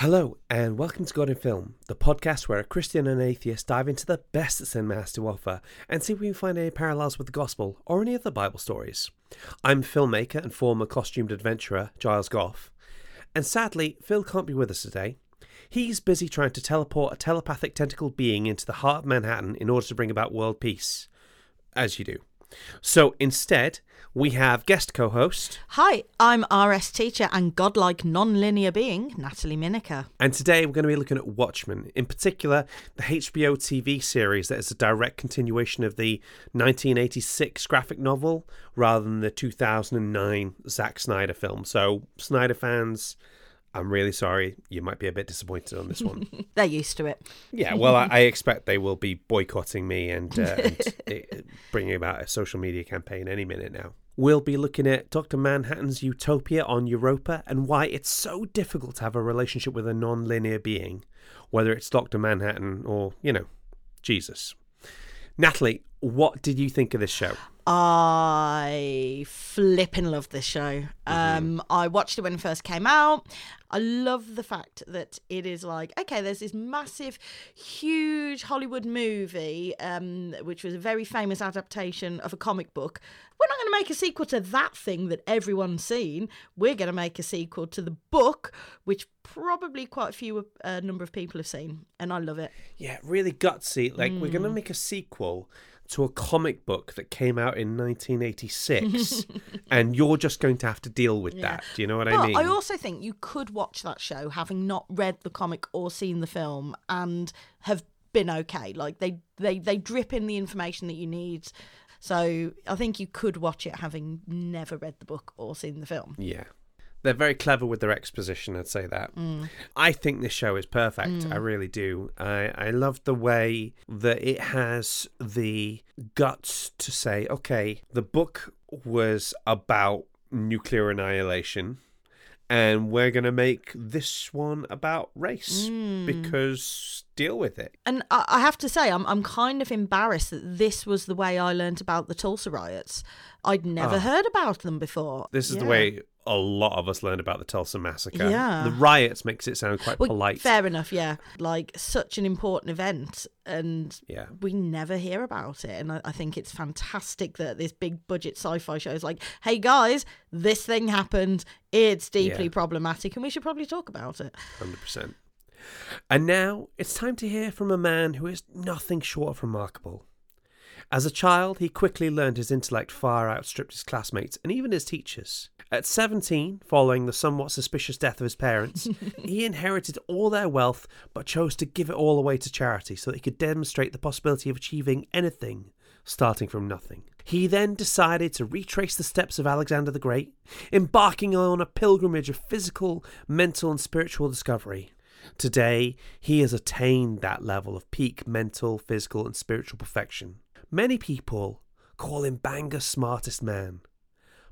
Hello, and welcome to God in Film, the podcast where a Christian and atheist dive into the best that cinema has to offer and see if we can find any parallels with the Gospel or any other Bible stories. I'm filmmaker and former costumed adventurer Giles Goff, and sadly, Phil can't be with us today. He's busy trying to teleport a telepathic tentacled being into the heart of Manhattan in order to bring about world peace. As you do. So instead, we have guest co host, Hi, I'm RS teacher and godlike non-linear being Natalie Miniker. and today we're going to be looking at Watchmen, in particular the HBO TV series that is a direct continuation of the 1986 graphic novel rather than the 2009 Zack Snyder film. So, Snyder fans, I'm really sorry. You might be a bit disappointed on this one. They're used to it. Yeah, well, I, I expect they will be boycotting me and, uh, and uh, bringing about a social media campaign any minute now. We'll be looking at Dr. Manhattan's Utopia on Europa and why it's so difficult to have a relationship with a non linear being, whether it's Dr. Manhattan or, you know, Jesus. Natalie, what did you think of this show? I flipping love this show. Um, I watched it when it first came out. I love the fact that it is like, okay, there's this massive, huge Hollywood movie, um, which was a very famous adaptation of a comic book. We're not going to make a sequel to that thing that everyone's seen. We're going to make a sequel to the book, which probably quite a few uh, number of people have seen, and I love it. Yeah, really gutsy. Like, we're going to make a sequel to a comic book that came out in 1986, and you're just going to have to deal with that. Do you know what I But mean? I also think you could watch that show having not read the comic or seen the film and have been okay. Like they they they drip in the information that you need. So I think you could watch it having never read the book or seen the film. Yeah. They're very clever with their exposition, I'd say that. Mm. I think this show is perfect. I really do. I, I love the way that it has the guts to say, okay, the book was about nuclear annihilation, and we're going to make this one about race Mm. because deal with it. And I, have to say, I'm I'm kind of embarrassed that this was the way I learnt about the Tulsa riots. I'd never Oh. heard about them before. This is the way a lot of us learned about the Tulsa massacre. Yeah. The riots makes it sound quite Well, polite. Fair enough, yeah. Like such an important event, and Yeah. we never hear about it. And I, I think it's fantastic that this big budget sci-fi show is like, "Hey guys, this thing happened. It's deeply Yeah. problematic, and we should probably talk about it." 100%. And now it's time to hear from a man who is nothing short of remarkable. As a child, he quickly learned his intellect far outstripped his classmates and even his teachers. At 17, following the somewhat suspicious death of his parents, he inherited all their wealth but chose to give it all away to charity so that he could demonstrate the possibility of achieving anything starting from nothing. He then decided to retrace the steps of Alexander the Great, embarking on a pilgrimage of physical, mental, and spiritual discovery. Today, he has attained that level of peak mental, physical, and spiritual perfection. Many people call him Bangor's smartest man,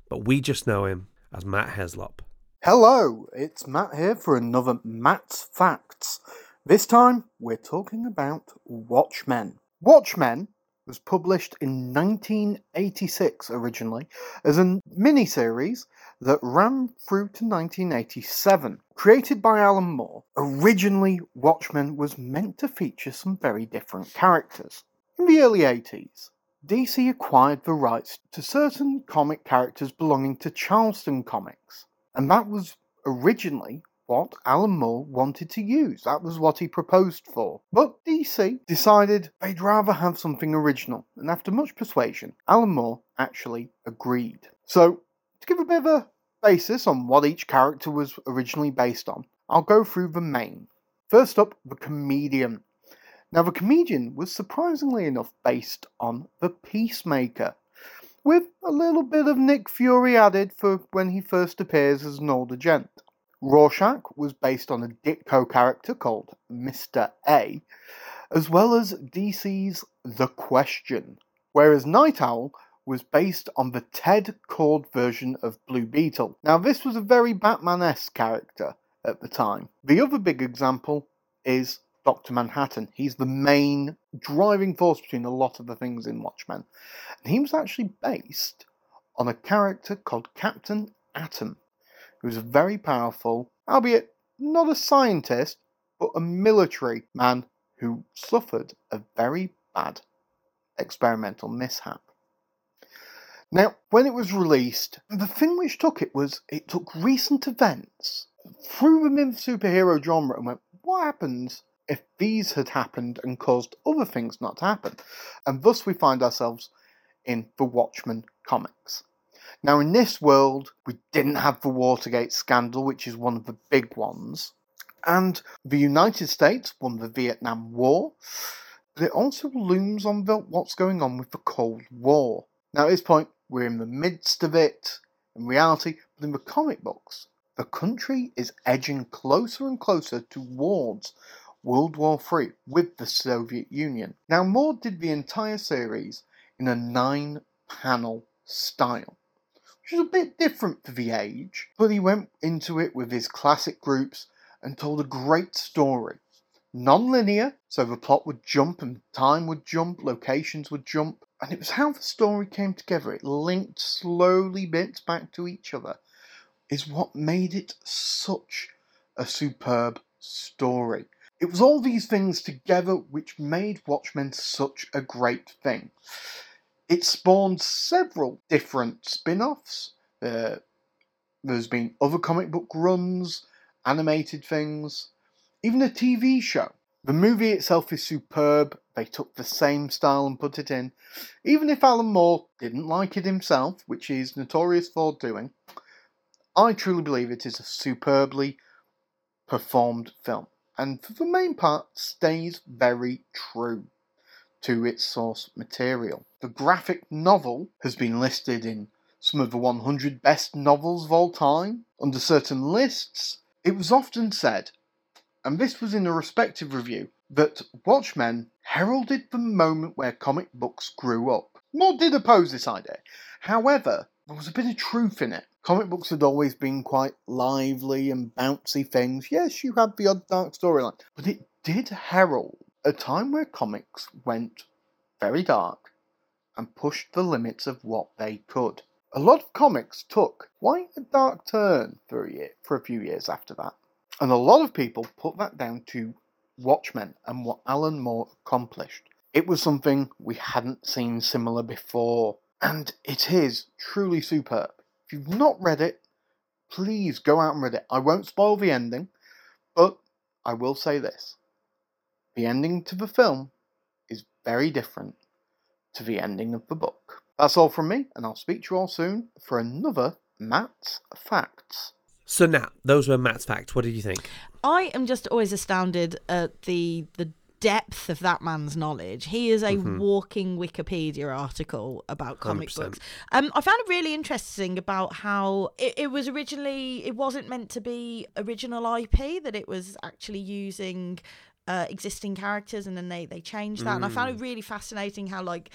but we just know him as Matt Heslop. Hello, it's Matt here for another Matt's Facts. This time we're talking about Watchmen. Watchmen was published in 1986 originally as a miniseries that ran through to 1987. Created by Alan Moore, originally Watchmen was meant to feature some very different characters. In the early 80s, DC acquired the rights to certain comic characters belonging to Charlton Comics. And that was originally what Alan Moore wanted to use. That was what he proposed for. But DC decided they'd rather have something original, and after much persuasion, Alan Moore actually agreed. So, to give a bit of a basis on what each character was originally based on, I'll go through the main. First up, the comedian. Now, the comedian was surprisingly enough based on the Peacemaker, with a little bit of Nick Fury added for when he first appears as an older gent. Rorschach was based on a Ditko character called Mr. A, as well as DC's The Question, whereas Nite Owl was based on the Ted Cord version of Blue Beetle. Now, this was a very Batman esque character at the time. The other big example is Dr. Manhattan. He's the main driving force between a lot of the things in Watchmen. And he was actually based on a character called Captain Atom, who was a very powerful, albeit not a scientist, but a military man who suffered a very bad experimental mishap. Now, when it was released, the thing which took it was it took recent events, threw them in the superhero genre, and went, what happens if these had happened and caused other things not to happen? And thus we find ourselves in the Watchmen comics. Now, in this world, we didn't have the Watergate scandal, which is one of the big ones, and the United States won the Vietnam War, but it also looms on the, what's going on with the Cold War. Now, at this point, we're in the midst of it in reality, but in the comic books, the country is edging closer and closer towards World War III with the Soviet Union. Now, Moore did the entire series in a nine panel style, which is a bit different for the age, but he went into it with his classic groups and told a great story. Non linear, so the plot would jump and time would jump, locations would jump, and it was how the story came together. It linked slowly bits back to each other, is what made it such a superb story. It was all these things together which made Watchmen such a great thing. It spawned several different spin offs. Uh, there's been other comic book runs, animated things, even a TV show. The movie itself is superb. They took the same style and put it in. Even if Alan Moore didn't like it himself, which he's notorious for doing, I truly believe it is a superbly performed film. And for the main part, stays very true to its source material. The graphic novel has been listed in some of the 100 best novels of all time. Under certain lists, it was often said, and this was in a respective review, that Watchmen heralded the moment where comic books grew up. Moore did oppose this idea. However, there was a bit of truth in it. Comic books had always been quite lively and bouncy things. Yes, you had the odd dark storyline, but it did herald a time where comics went very dark and pushed the limits of what they could. A lot of comics took quite a dark turn for a, year, for a few years after that. And a lot of people put that down to Watchmen and what Alan Moore accomplished. It was something we hadn't seen similar before, and it is truly superb. If you've not read it, please go out and read it. I won't spoil the ending, but I will say this the ending to the film is very different to the ending of the book. That's all from me, and I'll speak to you all soon for another Matt's Facts. So now, those were Matt's facts. What did you think? I am just always astounded at the the depth of that man's knowledge. He is a Mhm. walking Wikipedia article about comic 100%. books. Um, I found it really interesting about how it, it was originally it wasn't meant to be original IP that it was actually using uh, existing characters and then they they changed that and I found it really fascinating how like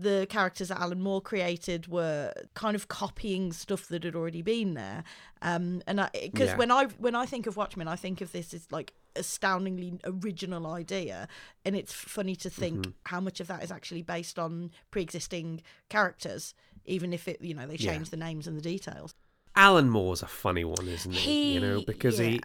the characters that Alan Moore created were kind of copying stuff that had already been there. Um, and because Yeah. when I when I think of Watchmen, I think of this as like astoundingly original idea, and it's funny to think Mm-hmm. how much of that is actually based on pre-existing characters, even if it you know they Yeah. change the names and the details. Alan Moore's a funny one, isn't he? you know, He- because he.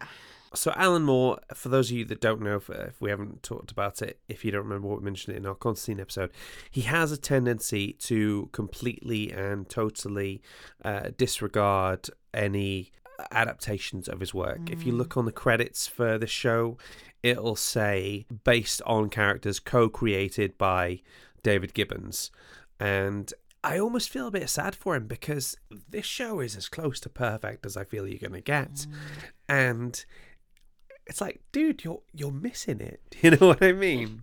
So Alan Moore, for those of you that don't know, if, we haven't talked about it, if you don't remember what we mentioned it in our Constantine episode, he has a tendency to completely and totally uh, disregard any adaptations of his work. If you look on the credits for the show, it'll say based on characters co-created by David Gibbons, and I almost feel a bit sad for him because this show is as close to perfect as I feel you're gonna get, and it's like, dude, you're you're missing it. You know what I mean?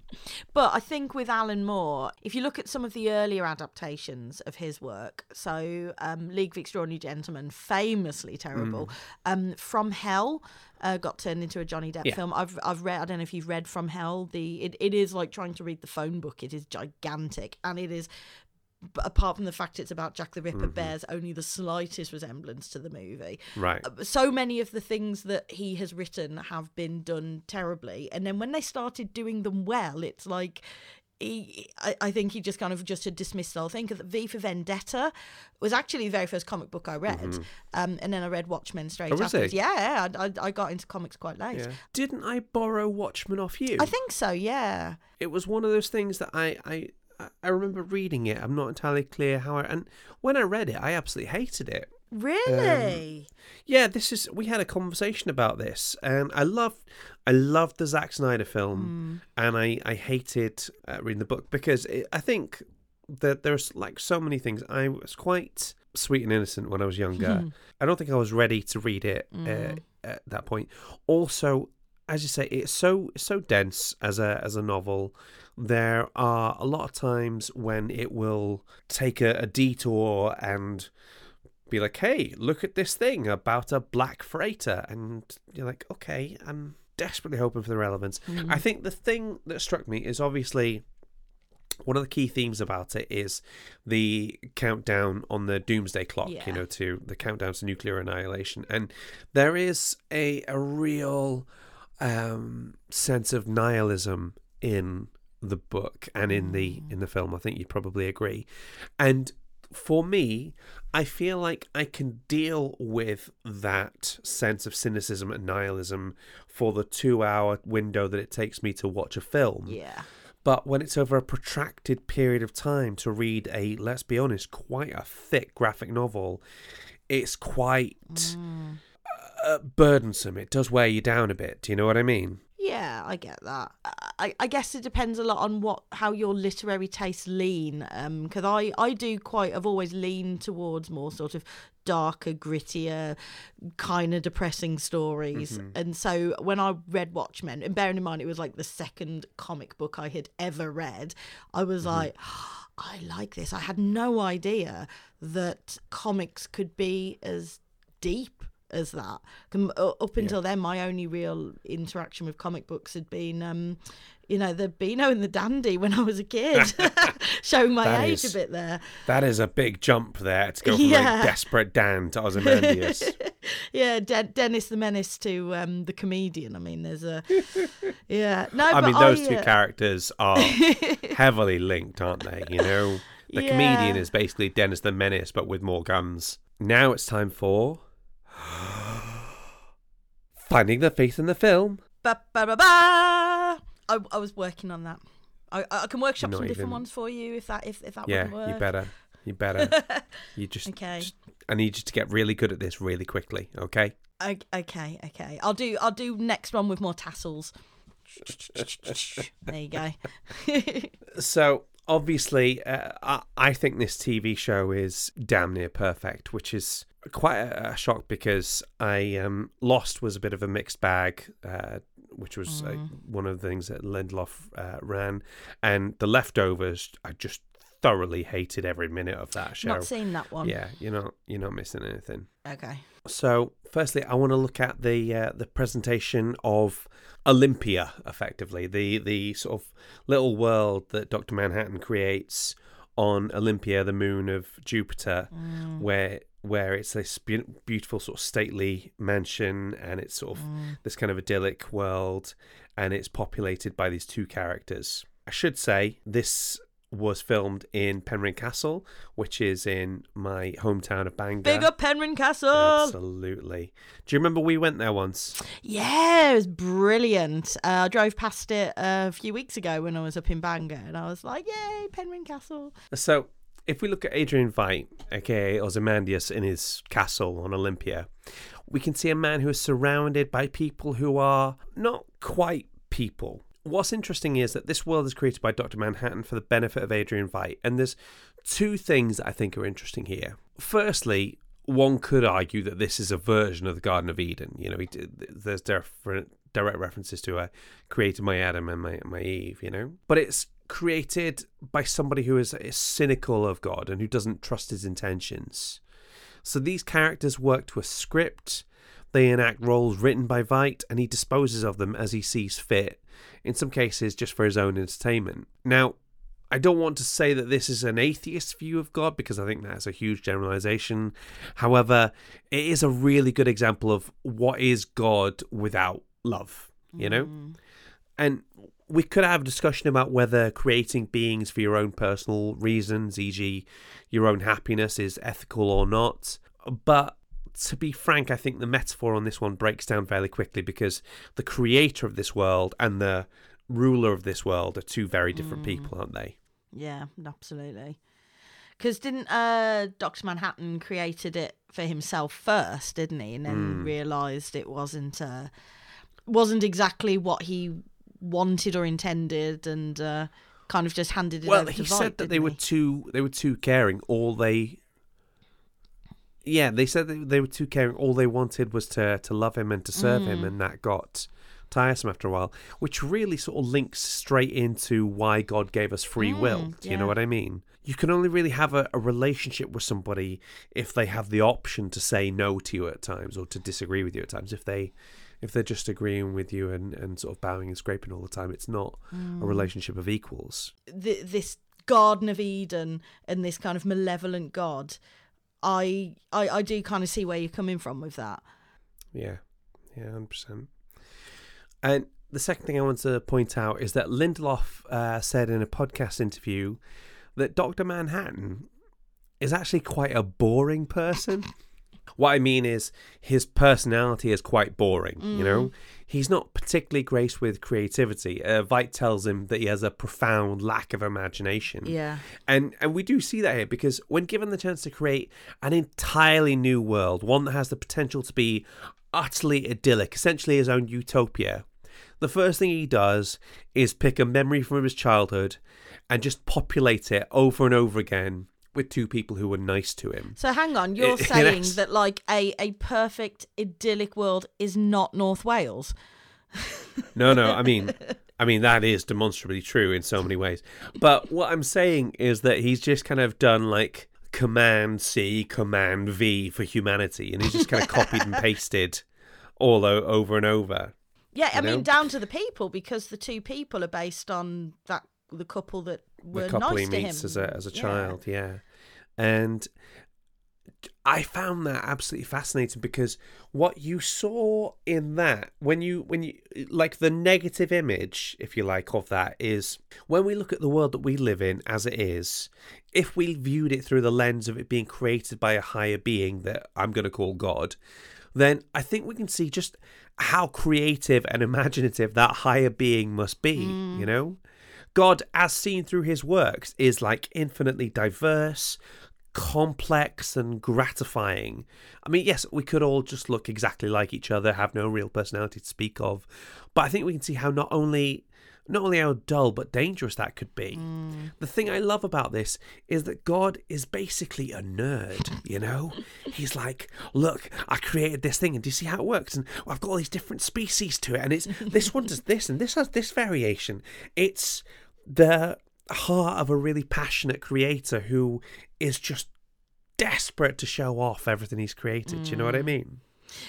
But I think with Alan Moore, if you look at some of the earlier adaptations of his work, so um, League of Extraordinary Gentlemen, famously terrible, um, From Hell. Uh, got turned into a Johnny Depp Yeah. film. I've I've read. I don't know if you've read From Hell. The it, it is like trying to read the phone book. It is gigantic, and it is. B- Apart from the fact it's about Jack the Ripper, bears only the slightest resemblance to the movie Right. so many of the things that he has written have been done terribly and then when they started doing them well it's like he, I, I think he just kind of just had dismissed the whole thing. Because V for Vendetta was actually the very first comic book I read, um, and then I read Watchmen straight Mm-hmm. Oh, after. Yeah, I, I, I got into comics quite late. Yeah. Didn't I borrow Watchmen off you? I think so. Yeah. it was one of those things that I, I I remember reading it. I'm not entirely clear how I and when I read it, I absolutely hated it. Really? Yeah, this is we had a conversation about this, and I love I loved the Zack Snyder film, and I I hated uh, reading the book because it, I think that there's like so many things. I was quite sweet and innocent when I was younger. I don't think I was ready to read it uh, at that point. Also, as you say, it's so so dense as a as a novel. There are a lot of times when it will take a, a detour and be like, "Hey, look at this thing about a black freighter," and you're like, "Okay, I'm desperately hoping for the relevance." I mm. think the thing that struck me is obviously one of the key themes about it is the countdown on the doomsday clock Yeah. you know to the countdown to nuclear annihilation and there is a a real um sense of nihilism in the book and in the in the film i think you'd probably agree. And for me i feel like i can deal with that sense of cynicism and nihilism for the 2 hour window that it takes me to watch a film. Yeah. but when it's over a protracted period of time to read a, let's be honest, quite a thick graphic novel, it's quite uh, burdensome. It does wear you down a bit. Do you know what I mean? Yeah, I get that. I, I guess it depends a lot on what how your literary tastes lean. Um, because I I do quite. I've always leaned towards more sort of darker, grittier, kind of depressing stories. Mm-hmm. And so when I read Watchmen, and bearing in mind it was like the second comic book I had ever read, I was mm-hmm. like. Oh, I like this. I had no idea that comics could be as deep as that. Up until then, my only real interaction with comic books had been, um, you know, the Beano and the Dandy when I was a kid, showing my That age is- a bit there. That is a big jump there to go from Yeah. like desperate Dan to Ozymandias. Yeah, De- Dennis the Menace to um, the comedian. I mean, there's a yeah. No, I mean, those two uh, characters are heavily linked, aren't they? You know, the comedian is basically Dennis the Menace, but with more guns. Now it's time for finding the faith in the film. Ba, ba, ba, ba. I, I was working on that. I, I can workshop Not some different ones for you if that if, if that Yeah, wouldn't work. you better. You better. You just, Okay. just- I need you to get really good at this really quickly, okay? Okay, okay. I'll do I'll do next one with more tassels. there you go. So, obviously, uh, I, I think this TV show is damn near perfect, which is quite a, a shock because I um, Lost was a bit of a mixed bag, uh, which was uh, one of the things that Lindelof uh, ran, and The Leftovers. I just thoroughly hated every minute of that show. Not seen that one. yeah, you're not you're not missing anything. Okay. So, firstly, I want to look at the uh, the presentation of Olympia, effectively the the sort of little world that Doctor Manhattan creates on Olympia, the moon of Jupiter, where where it's this beautiful sort of stately mansion, and it's sort of this kind of idyllic world, and it's populated by these two characters. I should say this was filmed in Penrhyn Castle, which is in my hometown of Bangor. Big up Penrhyn Castle. Absolutely. Do you remember we went there once? Yeah, it was brilliant. Uh, I drove past it a few weeks ago when I was up in Bangor, and I was like, "Yay, Penrhyn Castle!" So, if we look at Adrian Veidt, aka Ozymandias, in his castle on Olympia, we can see a man who is surrounded by people who are not quite people. What's interesting is that this world is created by Dr. Manhattan for the benefit of Adrian Veidt, and there's two things that I think are interesting here. Firstly, one could argue that this is a version of the Garden of Eden. You know, there's different direct references to I created my Adam and my my Eve. You know, but it's created by somebody who is, is cynical of God and who doesn't trust his intentions. So these characters work to a script. They enact roles written by Veidt, and he disposes of them as he sees fit. In some cases, just for his own entertainment. Now, I don't want to say that this is an atheist view of God because I think that's a huge generalization. However, it is a really good example of what is God without love, you know? Mm. And we could have a discussion about whether creating beings for your own personal reasons, e.g., your own happiness, is ethical or not. But to be frank, I think the metaphor on this one breaks down fairly quickly because the creator of this world and the ruler of this world are two very different people, aren't they? Yeah, absolutely. Because didn't uh, Doctor Manhattan created it for himself first, didn't he? And then realised it wasn't uh, wasn't exactly what he wanted or intended, and uh, kind of just handed it Well, he said that they were he? too they were too caring. All they Yeah, they said that they were too caring. All they wanted was to to love him and to serve Mm. him and that got tiresome after a while, which really sort of links straight into why God gave us free will. Mm, Do you know what I mean? You can only really have a, a relationship with somebody if they have the option to say no to you at times or to disagree with you at times. If they if they're just agreeing with you and, and sort of bowing and scraping all the time, it's not Mm. a relationship of equals. Th- this Garden of Eden and this kind of malevolent God. I, I I do kind of see where you're coming from with that. Yeah, yeah, hundred percent. And the second thing I want to point out is that Lindelof uh, said in a podcast interview that Doctor Manhattan is actually quite a boring person. what I mean is his personality is quite boring. You know, he's not particularly graced with creativity. Uh, Veidt tells him that he has a profound lack of imagination. Yeah. And and we do see that here because when given the chance to create an entirely new world, one that has the potential to be utterly idyllic, essentially his own utopia, the first thing he does is pick a memory from his childhood and just populate it over and over again with two people who were nice to him. So hang on, you're It- saying that like a, a perfect idyllic world is not North Wales? No, no, I mean I mean that is demonstrably true in so many ways. But what I'm saying is that he's just kind of done like command C, command V for humanity and he's just kind of copied and pasted all o- over and over. Yeah, I You mean down to the people because the two people are based on that the couple that were the couple nice he to meets him. as a as a child, yeah. And I found that absolutely fascinating because what you saw in that when you when you like the negative image if you like of that is when we look at the world that we live in as it is if we viewed it through the lens of it being created by a higher being that I'm going to call God then I think we can see just how creative and imaginative that higher being must be you mm. know God, as seen through his works, is like infinitely diverse, complex, and gratifying. I mean, yes, we could all just look exactly like each other, have no real personality to speak of, but I think we can see how not only not only how dull but dangerous that could be. Mm. The thing I love about this is that God is basically a nerd, you know? He's like, look, I created this thing and do you see how it works? And I've got all these different species to it and it's this one does this and this has this variation. It's the heart of a really passionate creator who is just desperate to show off everything he's created. Do you know what I mean?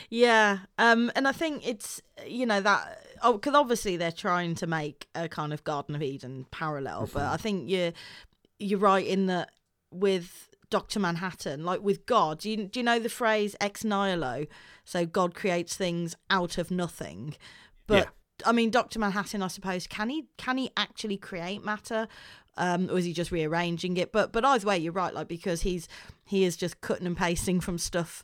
Yeah, um, and I think it's you know that oh, because obviously they're trying to make a kind of Garden of Eden parallel, but I think you're you're right in that with Doctor Manhattan, like with God. Do you do you know the phrase ex nihilo? So God creates things out of nothing, but. Yeah. I mean, Doctor Manhattan. I suppose can he can he actually create matter, um, or is he just rearranging it? But but either way, you're right. Like because he's he is just cutting and pasting from stuff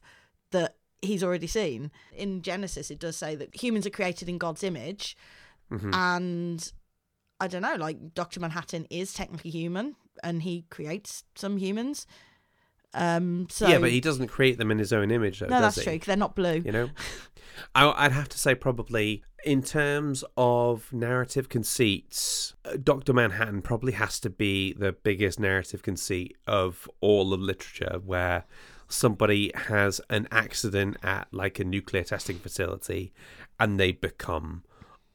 that he's already seen. In Genesis, it does say that humans are created in God's image, Mm-hmm. and I don't know. Like Doctor Manhattan is technically human, and he creates some humans. Um, so yeah, but he doesn't create them in his own image, though, no, that's he? true. 'cause they're not blue. You know, I'd have to say probably in terms of narrative conceits, uh, Doctor Manhattan probably has to be the biggest narrative conceit of all of literature, where somebody has an accident at like a nuclear testing facility, and they become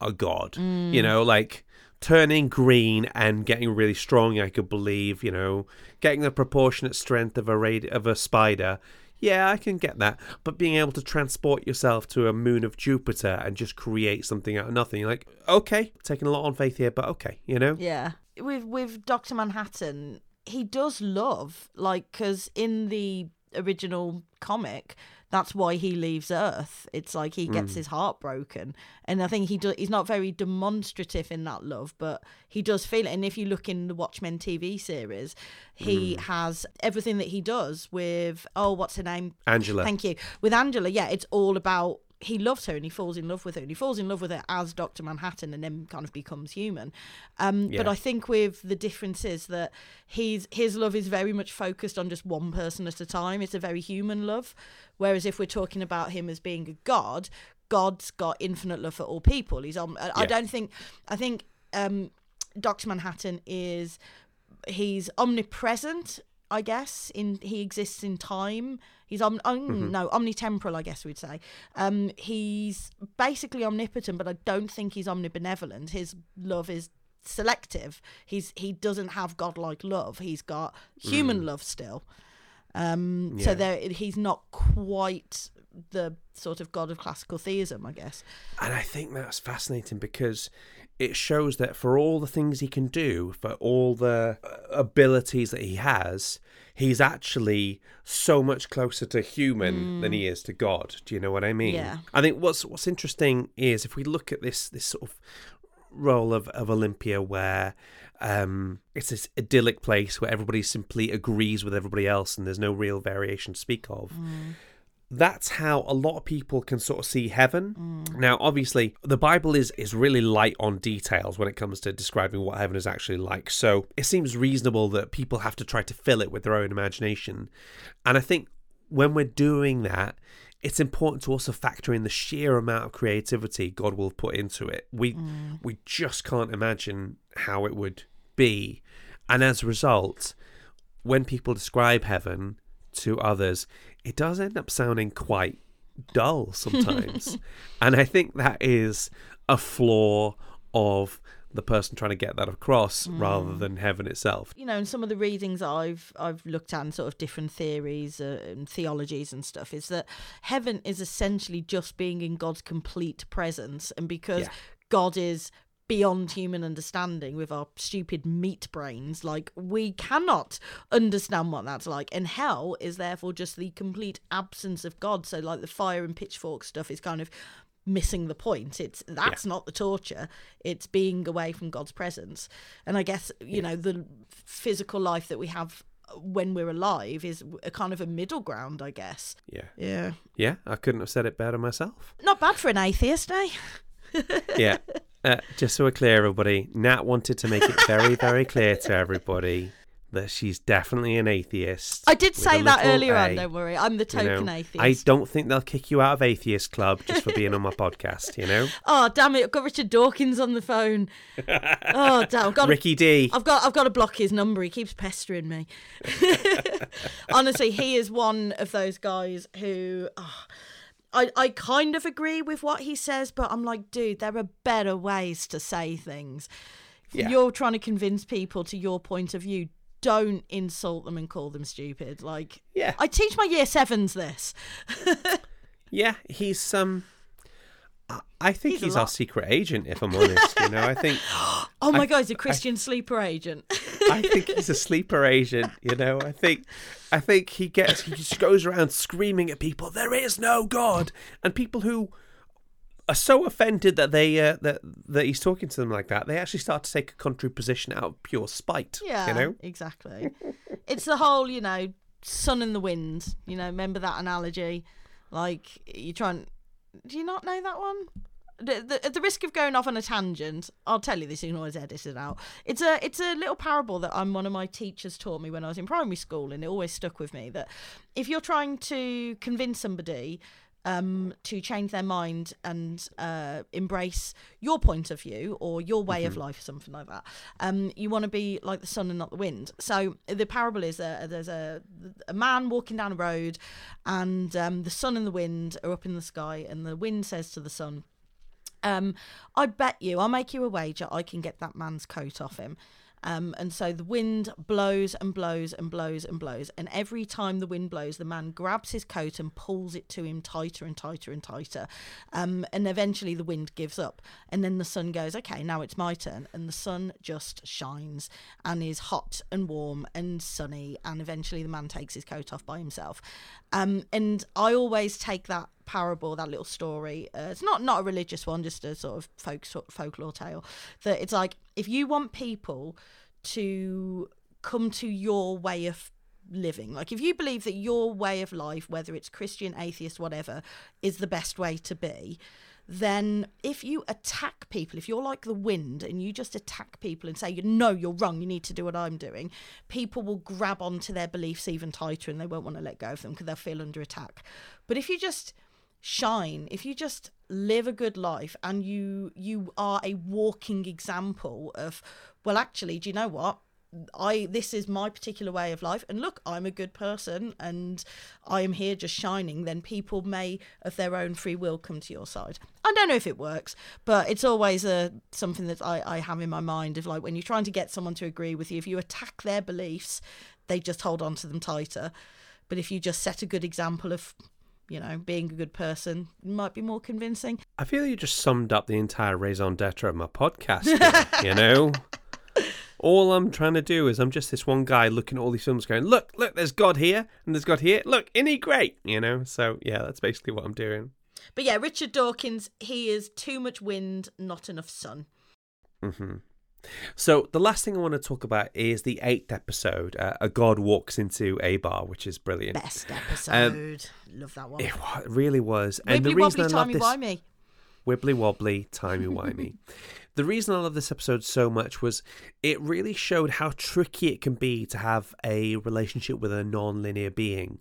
a god. You know, like turning green and getting really strong. I could believe, you know, getting the proportionate strength of a radi- of a spider. Yeah, I can get that. But being able to transport yourself to a moon of Jupiter and just create something out of nothing, you're like, okay, taking a lot on faith here, but okay, you know? Yeah, with with Doctor Manhattan, he does love like because in the original comic, that's why he leaves Earth. It's like he gets mm. his heart broken, and I think he do, he's not very demonstrative in that love, but he does feel it. And if you look in the Watchmen TV series, he mm. has everything that he does with oh, what's her name? Angela. Thank you. With Angela, yeah, it's all about he loves her and he falls in love with her and he falls in love with her as Dr. Manhattan and then kind of becomes human. Um, But I think with the difference is that he's his love is very much focused on just one person at a time. It's a very human love. Whereas if we're talking about him as being a god, God's got infinite love for all people. He's on. I I don't think. I think um, Doctor Manhattan is he's omnipresent. I guess in he exists in time. He's om, um, no omnitemporal. I guess we'd say. Um, he's basically omnipotent, but I don't think he's omnibenevolent. His love is selective. He's he doesn't have godlike love. He's got human love still. Um, So there, he's not quite the sort of god of classical theism, I guess. And I think that's fascinating because it shows that for all the things he can do, for all the uh, abilities that he has, he's actually so much closer to human than he is to God. Do you know what I mean? Yeah. I think what's what's interesting is if we look at this this sort of role of, of Olympia where um, it's this idyllic place where everybody simply agrees with everybody else and there's no real variation to speak of that's how a lot of people can sort of see heaven. Mm. Now, obviously, the Bible is is really light on details when it comes to describing what heaven is actually like. So it seems reasonable that people have to try to fill it with their own imagination. And I think when we're doing that, it's important to also factor in the sheer amount of creativity God will put into it. We mm. we just can't imagine how it would be. And as a result, when people describe heaven to others, it does end up sounding quite dull sometimes. and I think that is a flaw of the person trying to get that across rather than heaven itself. you know, in some of the readings I've I've looked at, and sort of different theories uh, and theologies and stuff, is that heaven is essentially just being in God's complete presence, and because Yeah. God is beyond human understanding with our stupid meat brains, like we cannot understand what that's like, and hell is therefore just the complete absence of God. So, like the fire and pitchfork stuff is kind of missing the point. It's that's not the torture. It's being away from god's presence. And i guess you know the physical life that we have when we're alive is a kind of a middle ground i guess. Yeah. yeah. Yeah, I couldn't have said it better myself. not bad for an atheist eh Yeah. Uh, just so we're clear, everybody, Nat wanted to make it very, very clear to everybody that she's definitely an atheist. i did say that earlier on don't worry i'm the You know, token I don't think they'll kick you out of Atheist Club just for being on my podcast, you know? oh damn it i've got richard dawkins on the phone oh damn i've got Ricky D. I've got I've got to block his number. He keeps pestering me. Honestly, he is one of those guys who oh, I I kind of agree with what he says, but I'm like, dude, there are better ways to say things. If Yeah. You're trying to convince people to your point of view. Don't insult them and call them stupid. Like, Yeah. I teach my year sevens this. Yeah, he's um I- I think He's he's, our secret agent, if I'm honest. You know, I think Oh my I- god, he's a Christian sleeper agent. I think he's a sleeper agent. You know, I think I think he gets he just goes around screaming at people, "There is no God," and people who are so offended that they uh, that that he's talking to them like that, they actually start to take a contrary position out of pure spite. Yeah, you know. exactly. it's the whole, you know, sun and the wind. You know, remember that analogy? Like you try and Do you not know that one? The, at the risk of going off on a tangent, I'll tell you this. You can always edit it out. It's a it's a little parable that um, one of my teachers taught me when I was in primary school, and it always stuck with me. That if you're trying to convince somebody um, to change their mind and uh, embrace your point of view or your way of life, or something like that. Um, you want to be like the sun and not the wind. So the parable is uh, there's a a man walking down a road, and um, the sun and the wind are up in the sky, and the wind says to the sun, um, "I bet you, I'll make you a wager, I can get that man's coat off him." Um, and so the wind blows and blows and blows and blows. And every time the wind blows, the man grabs his coat and pulls it to him tighter and tighter and tighter. Um, and eventually the wind gives up. And then the sun goes, okay, now it's my turn. And the sun just shines and is hot and warm and sunny. And eventually the man takes his coat off by himself. Um, and I always take that parable, that little story. Uh, it's not not a religious one, just a sort of folk folklore tale. That it's like if you want people to come to your way of living, like if you believe that your way of life, whether it's Christian, atheist, whatever, is the best way to be. Then, if you attack people, if you're like the wind and you just attack people and say, you know, you're wrong, you need to do what I'm doing, people will grab onto their beliefs even tighter and they won't want to let go of them because they'll feel under attack. But if you just shine if you just live a good life and you you are a walking example of well actually do you know what? I this is my particular way of life. And look I'm a good person and I am here just shining. Then people may of their own free will come to your side. I don't know if it works but it's always a something that I, I have in my mind of like when you're trying to get someone to agree with you if you attack their beliefs they just hold on to them tighter. But if you just set a good example of you know, being a good person might be more convincing. I feel you just summed up the entire raison d'etre of my podcast. you know, all I'm trying to do is I'm just this one guy looking at all these films, going, "Look, look, there's God here, and there's God here. Look, isn't he great?" You know. So yeah, that's basically what I'm doing. But yeah, Richard Dawkins, he is too much wind, not enough sun. Mm-hmm. So the last thing I want to talk about is the eighth episode. Uh, a god walks into a bar, which is brilliant. Best episode. Um, Love that one. It really was. Wibbly and the reason wobbly, I love this, wimey. Wibbly wobbly, timey wimey. the reason I love this episode so much was it really showed how tricky it can be to have a relationship with a non-linear being.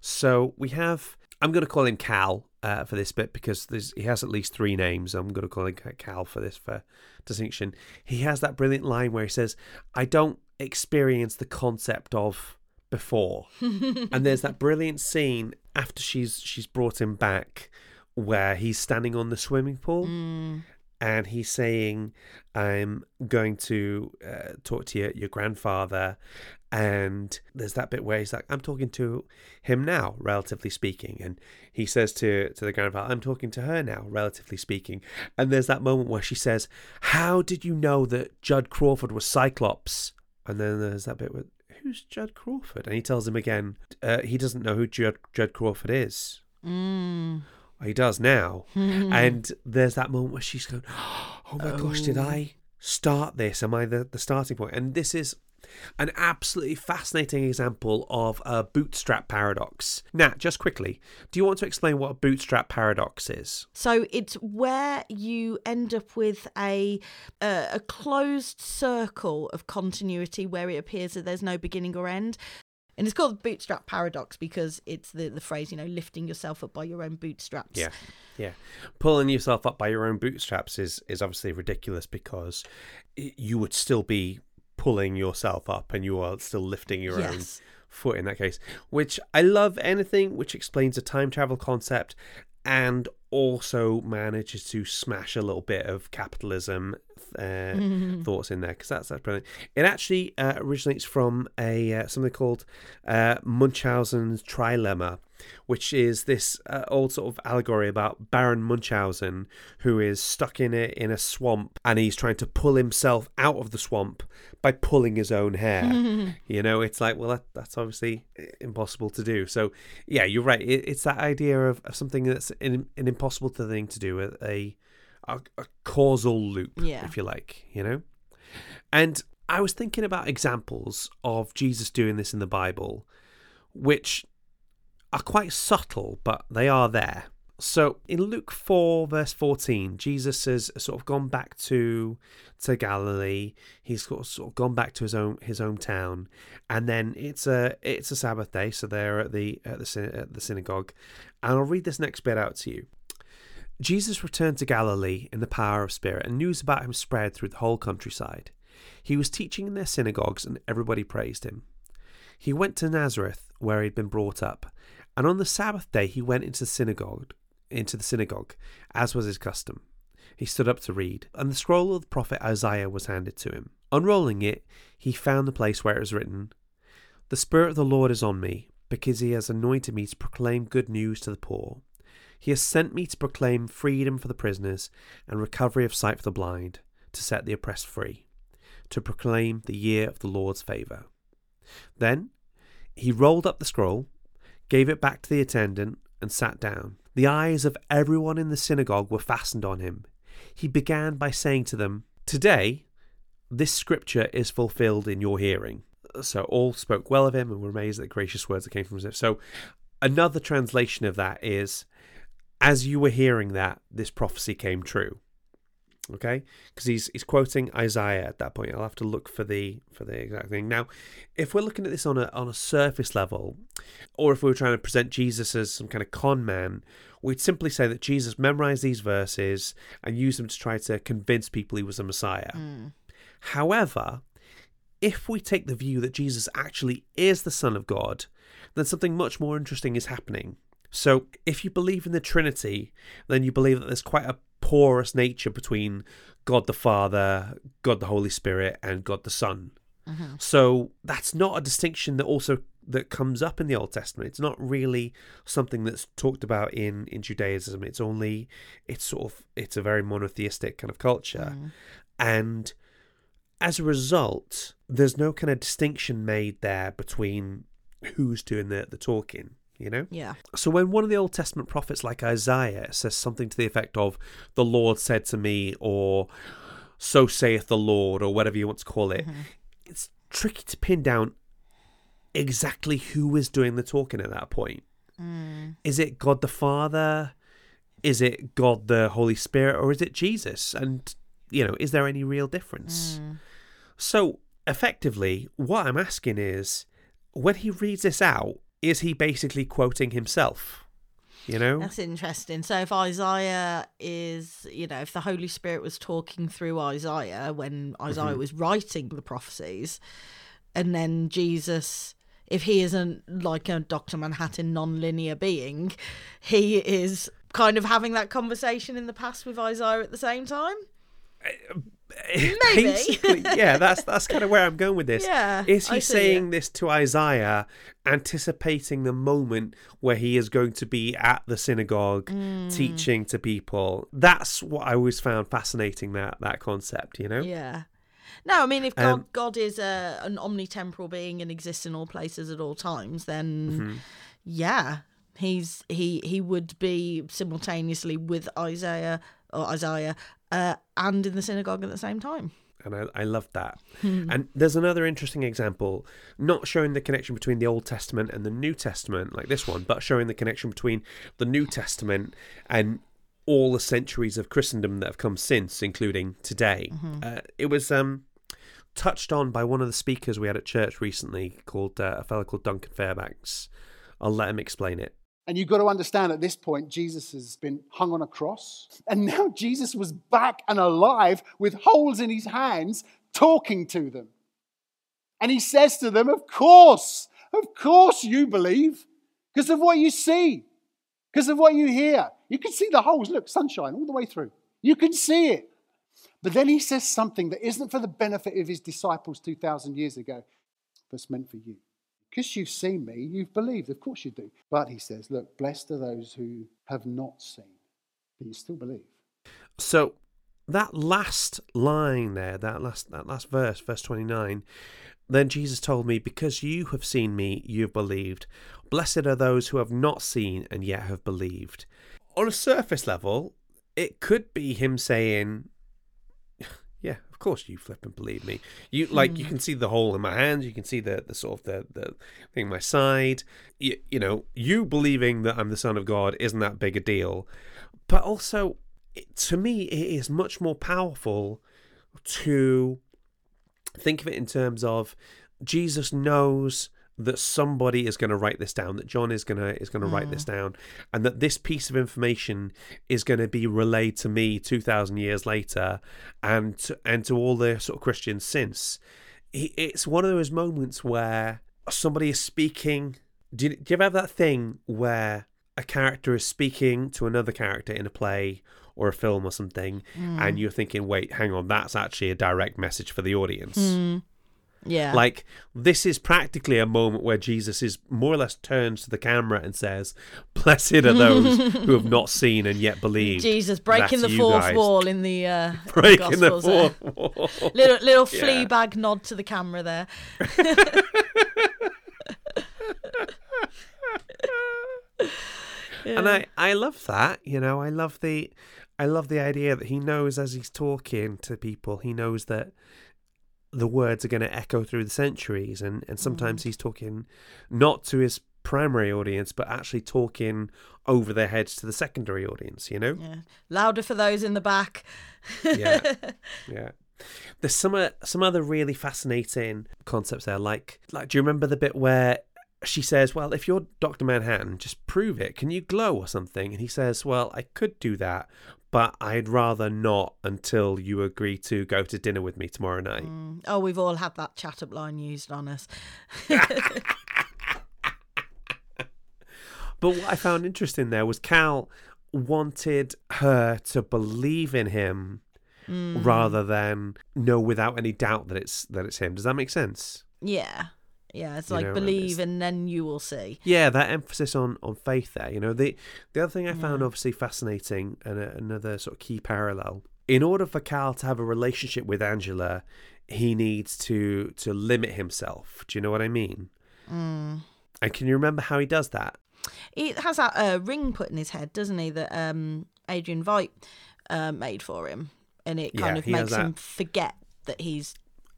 So we have. I'm going to call him Cal uh, for this bit because he has at least three names. I'm going to call him Cal for this for distinction. He has that brilliant line where he says, I don't experience the concept of before. and there's that brilliant scene after she's she's brought him back where he's standing on the swimming pool mm and he's saying, "I'm going to uh, talk to your, your grandfather," and there's that bit where he's like, "I'm talking to him now, relatively speaking," and he says to to the grandfather, "I'm talking to her now, relatively speaking," and there's that moment where she says, "How did you know that Judd Crawford was Cyclops?" And then there's that bit with, "Who's Judd Crawford?" And he tells him again, uh, he doesn't know who Judd, Judd Crawford is. Mm he does now. Hmm. and there's that moment where she's going, Oh my gosh, did oh. I start this? Am I the, the starting point? And this is an absolutely fascinating example of a bootstrap paradox. Nat, just quickly, do you want to explain what a bootstrap paradox is? So it's where you end up with a a, a closed circle of continuity where it appears that there's no beginning or end. And it's called the bootstrap paradox because it's the, the phrase, you know, lifting yourself up by your own bootstraps. Yeah. Yeah. Pulling yourself up by your own bootstraps is, is obviously ridiculous because you would still be pulling yourself up and you are still lifting your yes. own foot in that case. Which I love anything which explains a time travel concept and also manages to smash a little bit of capitalism uh, mm-hmm. thoughts in there because that's that's brilliant. It actually uh, originates from a uh, something called uh, Munchausen's trilemma, which is this uh, old sort of allegory about Baron Munchausen, who is stuck in a in a swamp and he's trying to pull himself out of the swamp by pulling his own hair. you know, it's like well, that, that's obviously impossible to do. So yeah, you're right. It, it's that idea of, of something that's an, an impossible thing to do with a a, a causal loop, yeah. if you like, you know? And I was thinking about examples of Jesus doing this in the Bible, which are quite subtle, but they are there. So in Luke 4, verse 14, Jesus has sort of gone back to to Galilee. He's sort of, sort of gone back to his own his hometown, and then it's a it's a Sabbath day, so they're at the at the at the synagogue. And I'll read this next bit out to you. Jesus returned to Galilee in the power of Spirit, and news about him spread through the whole countryside. He was teaching in their synagogues, and everybody praised him. He went to Nazareth, where he had been brought up, and on the Sabbath day he went into the synagogue, into the synagogue, as was his custom. He stood up to read, and the scroll of the prophet Isaiah was handed to him. Unrolling it, he found the place where it was written, The Spirit of the Lord is on me, because he has anointed me to proclaim good news to the poor. He has sent me to proclaim freedom for the prisoners and recovery of sight for the blind, to set the oppressed free, to proclaim the year of the Lord's favour. Then he rolled up the scroll, gave it back to the attendant, and sat down. The eyes of everyone in the synagogue were fastened on him. He began by saying to them, Today, this scripture is fulfilled in your hearing. So all spoke well of him and were amazed at the gracious words that came from him. So another translation of that is, as you were hearing that, this prophecy came true. Okay, because he's he's quoting Isaiah at that point. I'll have to look for the for the exact thing. Now, if we're looking at this on a on a surface level, or if we were trying to present Jesus as some kind of con man, we'd simply say that Jesus memorized these verses and used them to try to convince people he was a Messiah. Mm. However, if we take the view that Jesus actually is the Son of God, then something much more interesting is happening. So, if you believe in the Trinity, then you believe that there's quite a porous nature between God the Father, God the Holy Spirit, and God the Son. Mhm. So that's not a distinction that also that comes up in the Old Testament. It's not really something that's talked about in in Judaism. It's only it's sort of it's a very monotheistic kind of culture, Mm. and as a result, there's no kind of distinction made there between who's doing the the talking. You know. Yeah. So when one of the Old Testament prophets like Isaiah says something to the effect of "the Lord said to me" or "so saith the Lord" or whatever you want to call it, Mhm. it's tricky to pin down exactly who is doing the talking at that point. Mm. Is it God the Father? Is it God the Holy Spirit? Or is it Jesus? And, you know, is there any real difference? Mm. So, effectively, what I'm asking is when he reads this out, is he basically quoting himself? You know? That's interesting. So if Isaiah is, you know, if the Holy Spirit was talking through Isaiah when Isaiah Mhm. was writing the prophecies, and then Jesus, if he isn't like a Dr. Manhattan non-linear being, he is kind of having that conversation in the past with Isaiah at the same time. Maybe. Yeah, that's that's kind of where I'm going with this. Yeah. Is he saying it. this to Isaiah, anticipating the moment where he is going to be at the synagogue Mm. teaching to people? That's what I always found fascinating that that concept. You know, Yeah. No, I mean, if God, Um, God is a, an omnitemporal being and exists in all places at all times, then Mhm. yeah, he's he he would be simultaneously with Isaiah or Isaiah uh, and in the synagogue at the same time. and I, I love that. Hmm. And there's another interesting example, not showing the connection between the Old Testament and the New Testament, like this one, but showing the connection between the New Testament and all the centuries of Christendom that have come since, including today. Uh, it was um, touched on by one of the speakers we had at church recently, called uh, a fellow called Duncan Fairbanks. I'll let him explain it. And you've got to understand at this point, Jesus has been hung on a cross. And now Jesus was back and alive with holes in his hands, talking to them. And he says to them, Of course, of course you believe, because of what you see, because of what you hear. You can see the holes. Look, sunshine all the way through. You can see it. But then he says something that isn't for the benefit of his disciples 2,000 years ago, but it's meant for you. Because you've seen me, you've believed. Of course you do. But he says, look, blessed are those who have not seen, but you still believe. So that last line there, that last that last verse, verse twenty nine, then Jesus told me, Because you have seen me, you have believed. Blessed are those who have not seen and yet have believed. On a surface level, it could be him saying, course you flip and believe me. You like you can hmm. see the hole in my hand, you can see the, the sort of the, the thing my side. You, you know, you believing that I'm the son of God isn't that big a deal. But also it, to me, it is much more powerful to think of it in terms of Jesus knows that somebody is going to write this down, that John is going to is going to write this mm. down, and that this piece of information is going to be relayed to me two thousand years later, and to, and to all the sort of Christians since. It's one of those moments where somebody is speaking. Do you, do you ever have that thing where a character is speaking to another character in a play or a film or something, and mm. you're thinking, wait, hang on, that's actually a direct message for the audience. Hmm. Yeah. Like this is practically a moment where Jesus is more or less turns to the camera and says, "Blessed are those who have not seen and yet believe." Jesus breaking the That's you fourth wall in the uh, breaking the Gospels there. fourth wall. Little little Yeah. Fleabag nod to the camera there. And I, I love that. You know, I love the, I love the idea that he knows as he's talking to people, he knows that the words are going to echo through the centuries, and and sometimes Mm. he's talking not to his primary audience, but actually talking over their heads to the secondary audience. You know. Yeah. Louder for those in the back. yeah yeah there's some uh, some other really fascinating concepts there like like do you remember the bit where she says well if you're dr manhattan just prove it can you glow or something and he says well i could do that but i'd rather not until you agree to go to dinner with me tomorrow night mm. Oh, we've all had that chat up line used on us. But what I found interesting there was Cal wanted her to believe in him mm. rather than know without any doubt that it's that it's him. Does that make sense? Yeah. Yeah, it's You like know, and believe it's- and then you will see. Yeah, that emphasis on on faith there. You know, the the other thing I found obviously fascinating and a, another sort of key parallel. In order for Cal to have a relationship with Angela, he needs to to limit himself. Do you know what I mean? And can you remember how he does that? He has that uh, ring put in his head, doesn't he? That um, Adrian Veidt uh, made for him, and it kind Yeah, of makes him forget that he's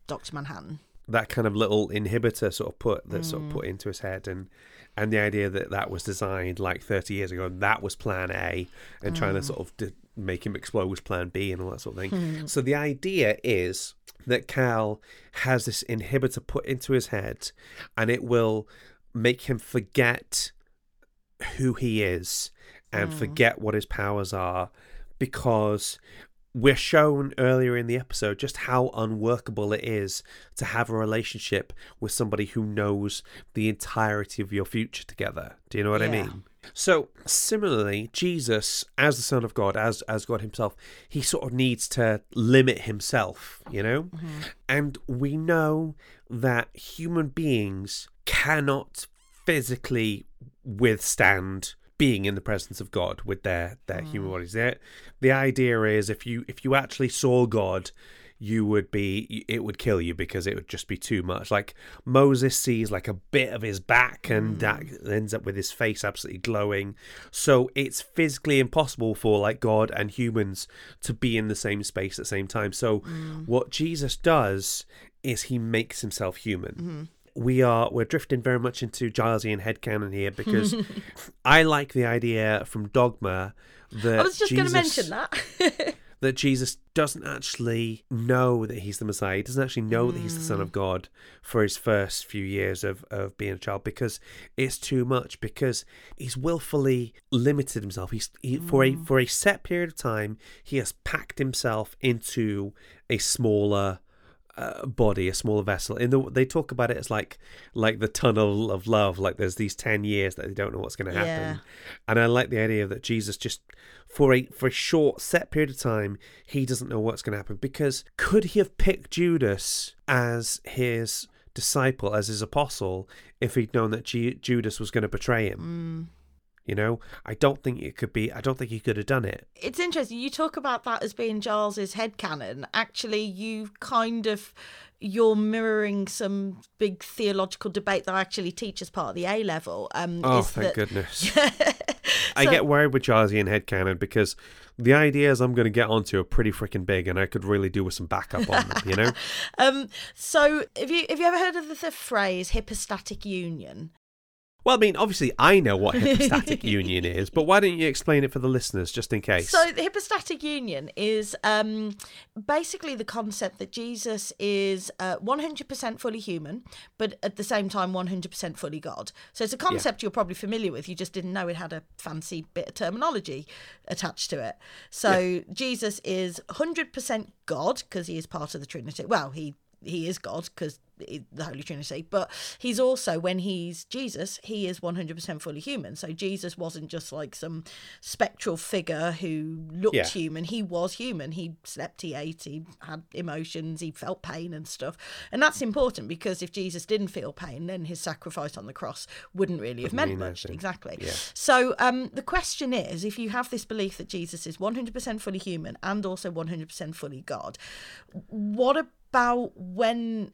Doctor Manhattan. That kind of little inhibitor sort of put that's sort of Mm. put into his head and and the idea that that was designed like 30 years ago and that was plan A and trying Mm. to sort of d- make him explode was plan B and all that sort of thing. so the idea is that Cal has this inhibitor put into his head and it will make him forget who he is and Hmm. forget what his powers are because we're shown earlier in the episode just how unworkable it is to have a relationship with somebody who knows the entirety of your future together. Do you know what I mean? So similarly, Jesus, as the Son of God, as as God Himself, he sort of needs to limit himself, you know? Mm-hmm. And we know that human beings cannot physically withstand being in the presence of God with their their mm. human bodies. The, the idea is if you if you actually saw God, you would be it would kill you because it would just be too much. Like Moses sees like a bit of his back and mm. that ends up with his face absolutely glowing. So it's physically impossible for like God and humans to be in the same space at the same time. So mm. what Jesus does is he makes himself human mm-hmm. We are we're drifting very much into Gilesian headcanon here because I like the idea from Dogma that I was just going to mention that. that Jesus doesn't actually know that he's the Messiah. He doesn't actually know that he's the Son of mm. God for his first few years of, of being a child because it's too much. Because he's willfully limited himself. He's he, for a mm. for a set period of time. He has packed himself into a smaller uh, body, a smaller vessel. In the they talk about it as like like the tunnel of love. Like there's these ten years that they don't know what's going to happen. Yeah. And I like the idea that Jesus just for a for a short set period of time he doesn't know what's going to happen because could he have picked Judas as his disciple as his apostle if he'd known that Ju- Judas was going to betray him? You know, I don't think it could be. I don't think he could have done it. it's interesting. You talk about that as being Giles's headcanon. Actually, you kind of you're mirroring some big theological debate that I actually teach as part of the A level. Um, Oh, thank that- goodness. I get worried with Gilesian headcanon because the ideas I'm going to get onto are pretty freaking big, and I could really do with some backup on them. You know. Um, so have you have you ever heard of the, the phrase hypostatic union? Well, I mean, obviously, I know what hypostatic union is, but why don't you explain it for the listeners, just in case? So the hypostatic union is um, basically the concept that Jesus is uh, 100% fully human, but at the same time 100% fully God. So it's a concept you're probably familiar with. You just didn't know it had a fancy bit of terminology attached to it. So Jesus is 100% God because he is part of the Trinity. Well, he he is God because the Holy Trinity, but he's also when he's Jesus, he is 100% fully human. So Jesus wasn't just like some spectral figure who looked Yeah. human. He was human. He slept, he ate, he had emotions, he felt pain and stuff. And that's important because if Jesus didn't feel pain, then his sacrifice on the cross wouldn't really have meant much. anything. Exactly. Yeah. So um, the question is if you have this belief that Jesus is 100% fully human and also 100% fully God, what about when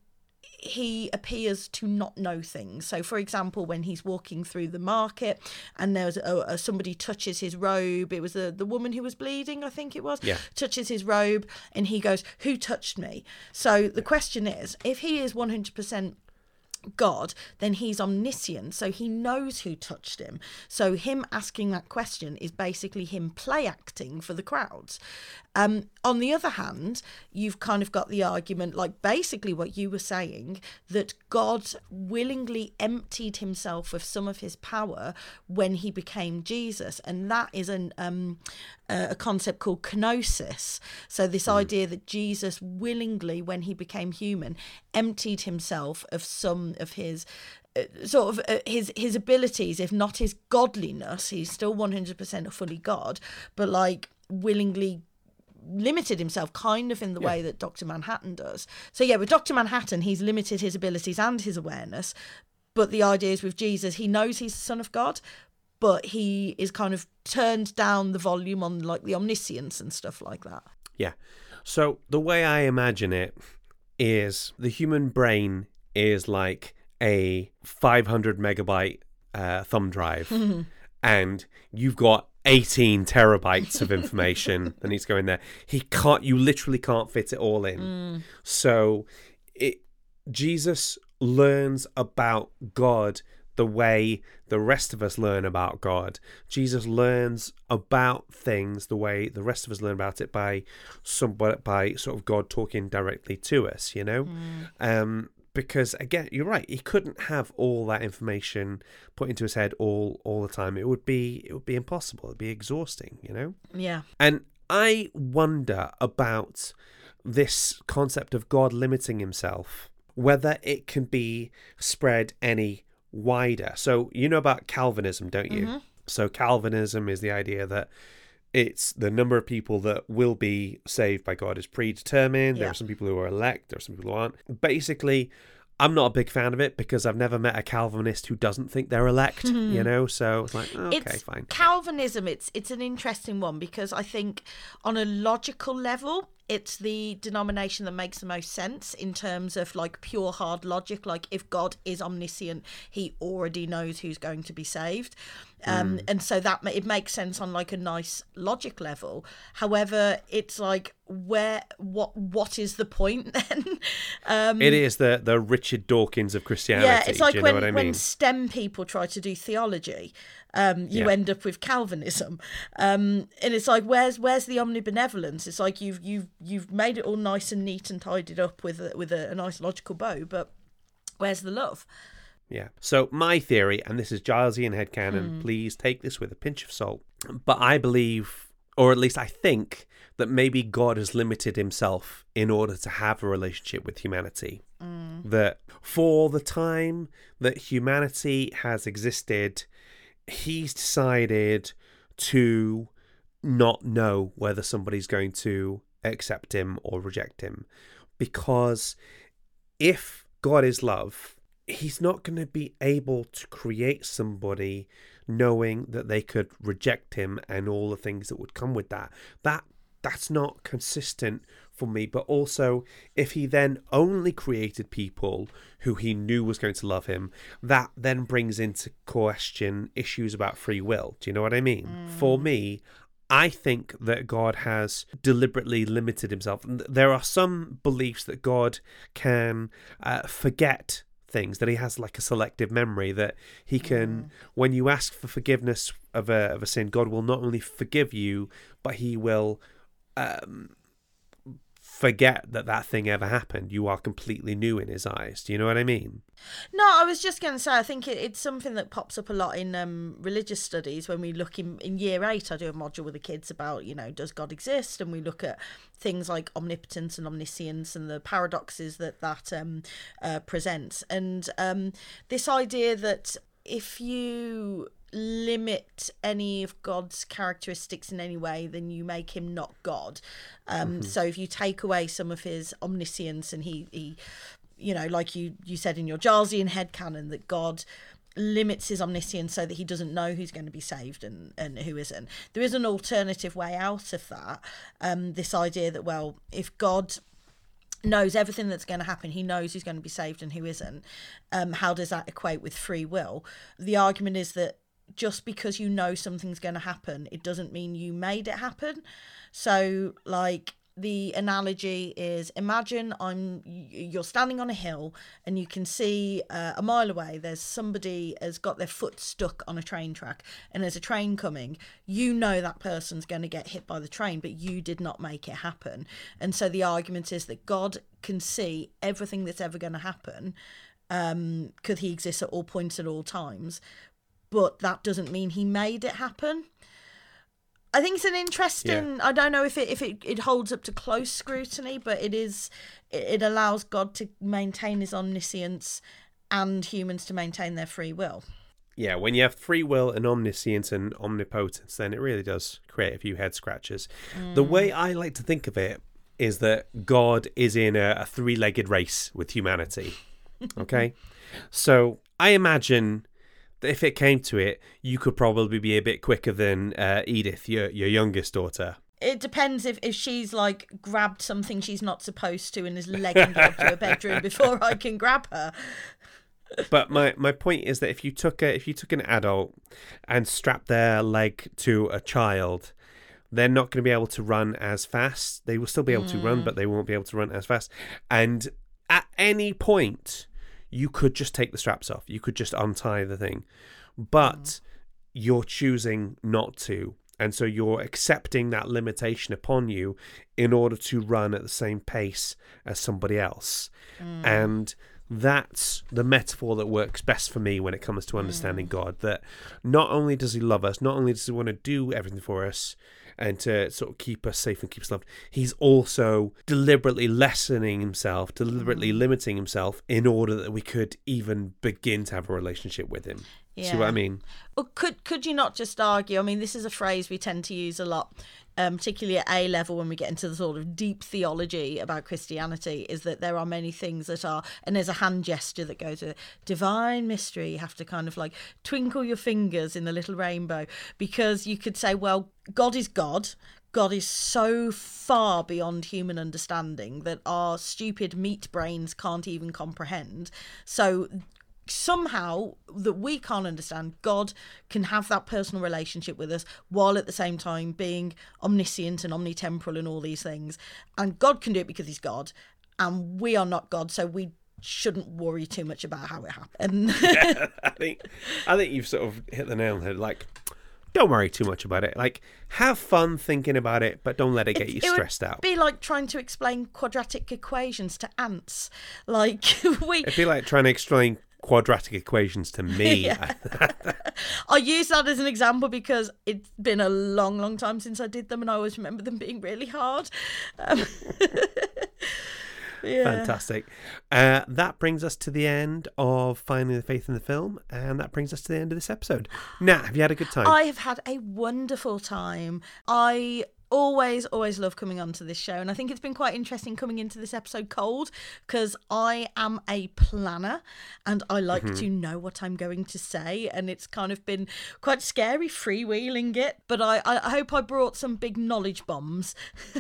he appears to not know things. So, for example, when he's walking through the market and there's a, a, somebody touches his robe, it was the the woman who was bleeding, I think it was, Yeah. touches his robe, and he goes, "Who touched me?" So the question is, if he is one hundred percent God, then he's omniscient, so he knows who touched him. So him asking that question is basically him play acting for the crowds. Um, on the other hand, you've kind of got the argument, like basically what you were saying, that God willingly emptied himself of some of his power when he became Jesus, and that is an um, a a concept called kenosis. So this idea that Jesus willingly, when he became human, emptied himself of some of his uh, sort of uh, his his abilities, if not his godliness. He's still one hundred percent a fully God, but like willingly limited himself kind of in the way that Dr. Manhattan does. So yeah, with Dr. Manhattan, he's limited his abilities and his awareness. But the idea is with Jesus, he knows he's the son of God, but he is kind of turned down the volume on like the omniscience and stuff like that. Yeah. So the way I imagine it is the human brain is like a 500 megabyte uh, thumb drive, and you've got 18 terabytes of information that needs to go in there. He can't. You literally can't fit it all in. So it Jesus learns about God the way the rest of us learn about God. Jesus learns about things the way the rest of us learn about it by some by sort of God talking directly to us, you know? Um because again, you're right, he couldn't have all that information put into his head all all the time. It would be it would be impossible. It'd be exhausting, you know? Yeah. And I wonder about this concept of God limiting himself, whether it can be spread any wider. So, you know about Calvinism, don't you? Mm-hmm. So, Calvinism is the idea that it's the number of people that will be saved by God is predetermined. There are some people who are elect, there are some people who aren't. Basically, I'm not a big fan of it because I've never met a Calvinist who doesn't think they're elect, you know? So it's like, okay, it's fine. Calvinism. It's it's an interesting one because I think on a logical level, it's the denomination that makes the most sense in terms of like pure hard logic. Like if God is omniscient, He already knows who's going to be saved, um, and so that it makes sense on like a nice logic level. However, it's like where what what is the point then? um, It is the the Richard Dawkins of Christianity. yeah, it's like when, know what I mean? when STEM people try to do theology, um, you Yeah. end up with Calvinism, um, and it's like where's where's the omnibenevolence? It's like you've you've you've made it all nice and neat and tidied up with a, with a, a nice logical bow, but where's the love? Yeah. So my theory, and this is Gilesian headcanon, please take this with a pinch of salt. But I believe, or at least I think, that maybe God has limited himself in order to have a relationship with humanity. Hmm. That for the time that humanity has existed, he's decided to not know whether somebody's going to accept him or reject him. Because if God is love, he's not going to be able to create somebody knowing that they could reject him and all the things that would come with that. That that's not consistent for me. But also, if he then only created people who he knew was going to love him, that then brings into question issues about free will. Do you know what I mean? For me, I think that God has deliberately limited himself. There are some beliefs that God can uh, forget things, that he has like a selective memory, that he can, when you ask for forgiveness of a, of a sin, God will not only forgive you, but he will um, forget that that thing ever happened. You are completely new in his eyes. Do you know what I mean? No, I was just going to say, I think it, it's something that pops up a lot in um, religious studies when we look in, in year eight. I do a module with the kids about, you know, does God exist? And we look at things like omnipotence and omniscience and the paradoxes that that um, uh, presents. And um, this idea that if you limit any of God's characteristics in any way, then you make him not God. Um, So if you take away some of his omniscience and he, he you know, like you you said in your Gilesian headcanon that God limits his omniscience so that he doesn't know who's going to be saved and, and who isn't. There is an alternative way out of that. Um, this idea that, well, if God knows everything that's going to happen, he knows who's going to be saved and who isn't, um, how does that equate with free will? The argument is that just because you know something's going to happen, it doesn't mean you made it happen. So, like, the analogy is imagine I'm you're standing on a hill and you can see uh, a mile away there's somebody has got their foot stuck on a train track and there's a train coming. You know that person's going to get hit by the train but you did not make it happen. And so the argument is that God can see everything that's ever going to happen um because he exists at all points at all times but that doesn't mean he made it happen I think it's an interesting. I don't know if it if it, it holds up to close scrutiny, but it is. It, it allows God to maintain His omniscience, and humans to maintain their free will. Yeah, when you have free will and omniscience and omnipotence, then it really does create a few head scratches. The way I like to think of it is that God is in a, a three legged race with humanity. Okay? so I imagine that if it came to it, you could probably be a bit quicker than uh, Edith, your, your youngest daughter. It depends if, if she's like grabbed something she's not supposed to and is legging her to a bedroom before I can grab her. but my, my point is that if you took a if you took an adult and strapped their leg to a child, they're not going to be able to run as fast. They will still be able to run, but they won't be able to run as fast. And at any point, you could just take the straps off. You could just untie the thing, but mm. you're choosing not to. And so you're accepting that limitation upon you in order to run at the same pace as somebody else. Mm. And that's the metaphor that works best for me when it comes to understanding mm. God. That not only does He love us, not only does He want to do everything for us and to sort of keep us safe and keep us loved, He's also deliberately lessening Himself, deliberately mm. limiting Himself in order that we could even begin to have a relationship with Him. See what I mean? Or could could you not just argue? I mean, this is a phrase we tend to use a lot, um, particularly at A level when we get into the sort of deep theology about Christianity. Is that there are many things that are, and there's a hand gesture that goes with divine mystery. You have to kind of like twinkle your fingers in the little rainbow because you could say, well, God is God. God is so far beyond human understanding that our stupid meat brains can't even comprehend. So somehow that we can't understand god can have that personal relationship with us while at the same time being omniscient and omnitemporal and all these things and god can do it because he's god and we are not god so we shouldn't worry too much about how it happened I think I think you've sort of hit the nail on the head. Like, don't worry too much about it. Like, have fun thinking about it, but don't let it get you It stressed out. be like trying to explain quadratic equations to ants like we It'd be like trying to explain quadratic equations to me. I use that as an example because it's been a long, long time since I did them, and I always remember them being really hard. Um, yeah. Fantastic. Uh, that brings us to the end of Finding the Faith in the Film, and that brings us to the end of this episode. Now, have you had a good time? I have had a wonderful time. I always, always love coming onto this show, and I think it's been quite interesting coming into this episode cold because I am a planner and I like Mm-hmm. to know what I'm going to say, and it's kind of been quite scary freewheeling it. But I, I hope I brought some big knowledge bombs.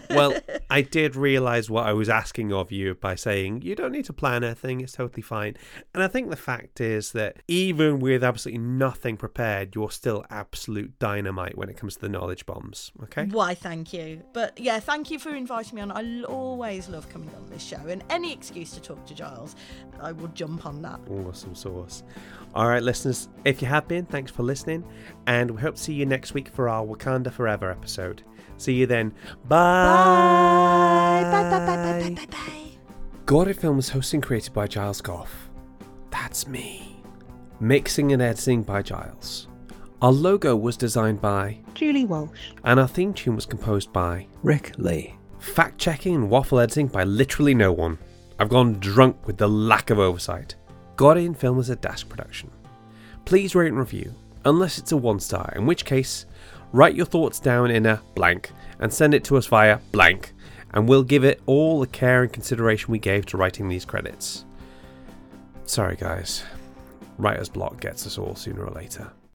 well, I did realize what I was asking of you by saying you don't need to plan anything, it's totally fine. And I think the fact is that even with absolutely nothing prepared, you're still absolute dynamite when it comes to the knowledge bombs. Okay? Why, thank thank you. But yeah, thank you for inviting me on. I l- always love coming on this show, and any excuse to talk to Giles, I will jump on that. Awesome sauce. All right, listeners, if you have been, thanks for listening, and we hope to see you next week for our Wakanda Forever episode. See you then. Bye. Bye, bye, bye, bye, bye, bye, bye. God on Film is hosted and created by Giles Goff. That's me. Mixing and editing by Giles. Our logo was designed by, Julie Walsh. and our theme tune was composed by. Rick Lee. Fact checking and waffle editing by literally no one. I've gone drunk with the lack of oversight. Guardian Film is a Dash production. Please rate and review, unless it's a one star, in which case, write your thoughts down in a blank and send it to us via blank, and we'll give it all the care and consideration we gave to writing these credits. Sorry, guys. Writer's block gets us all sooner or later.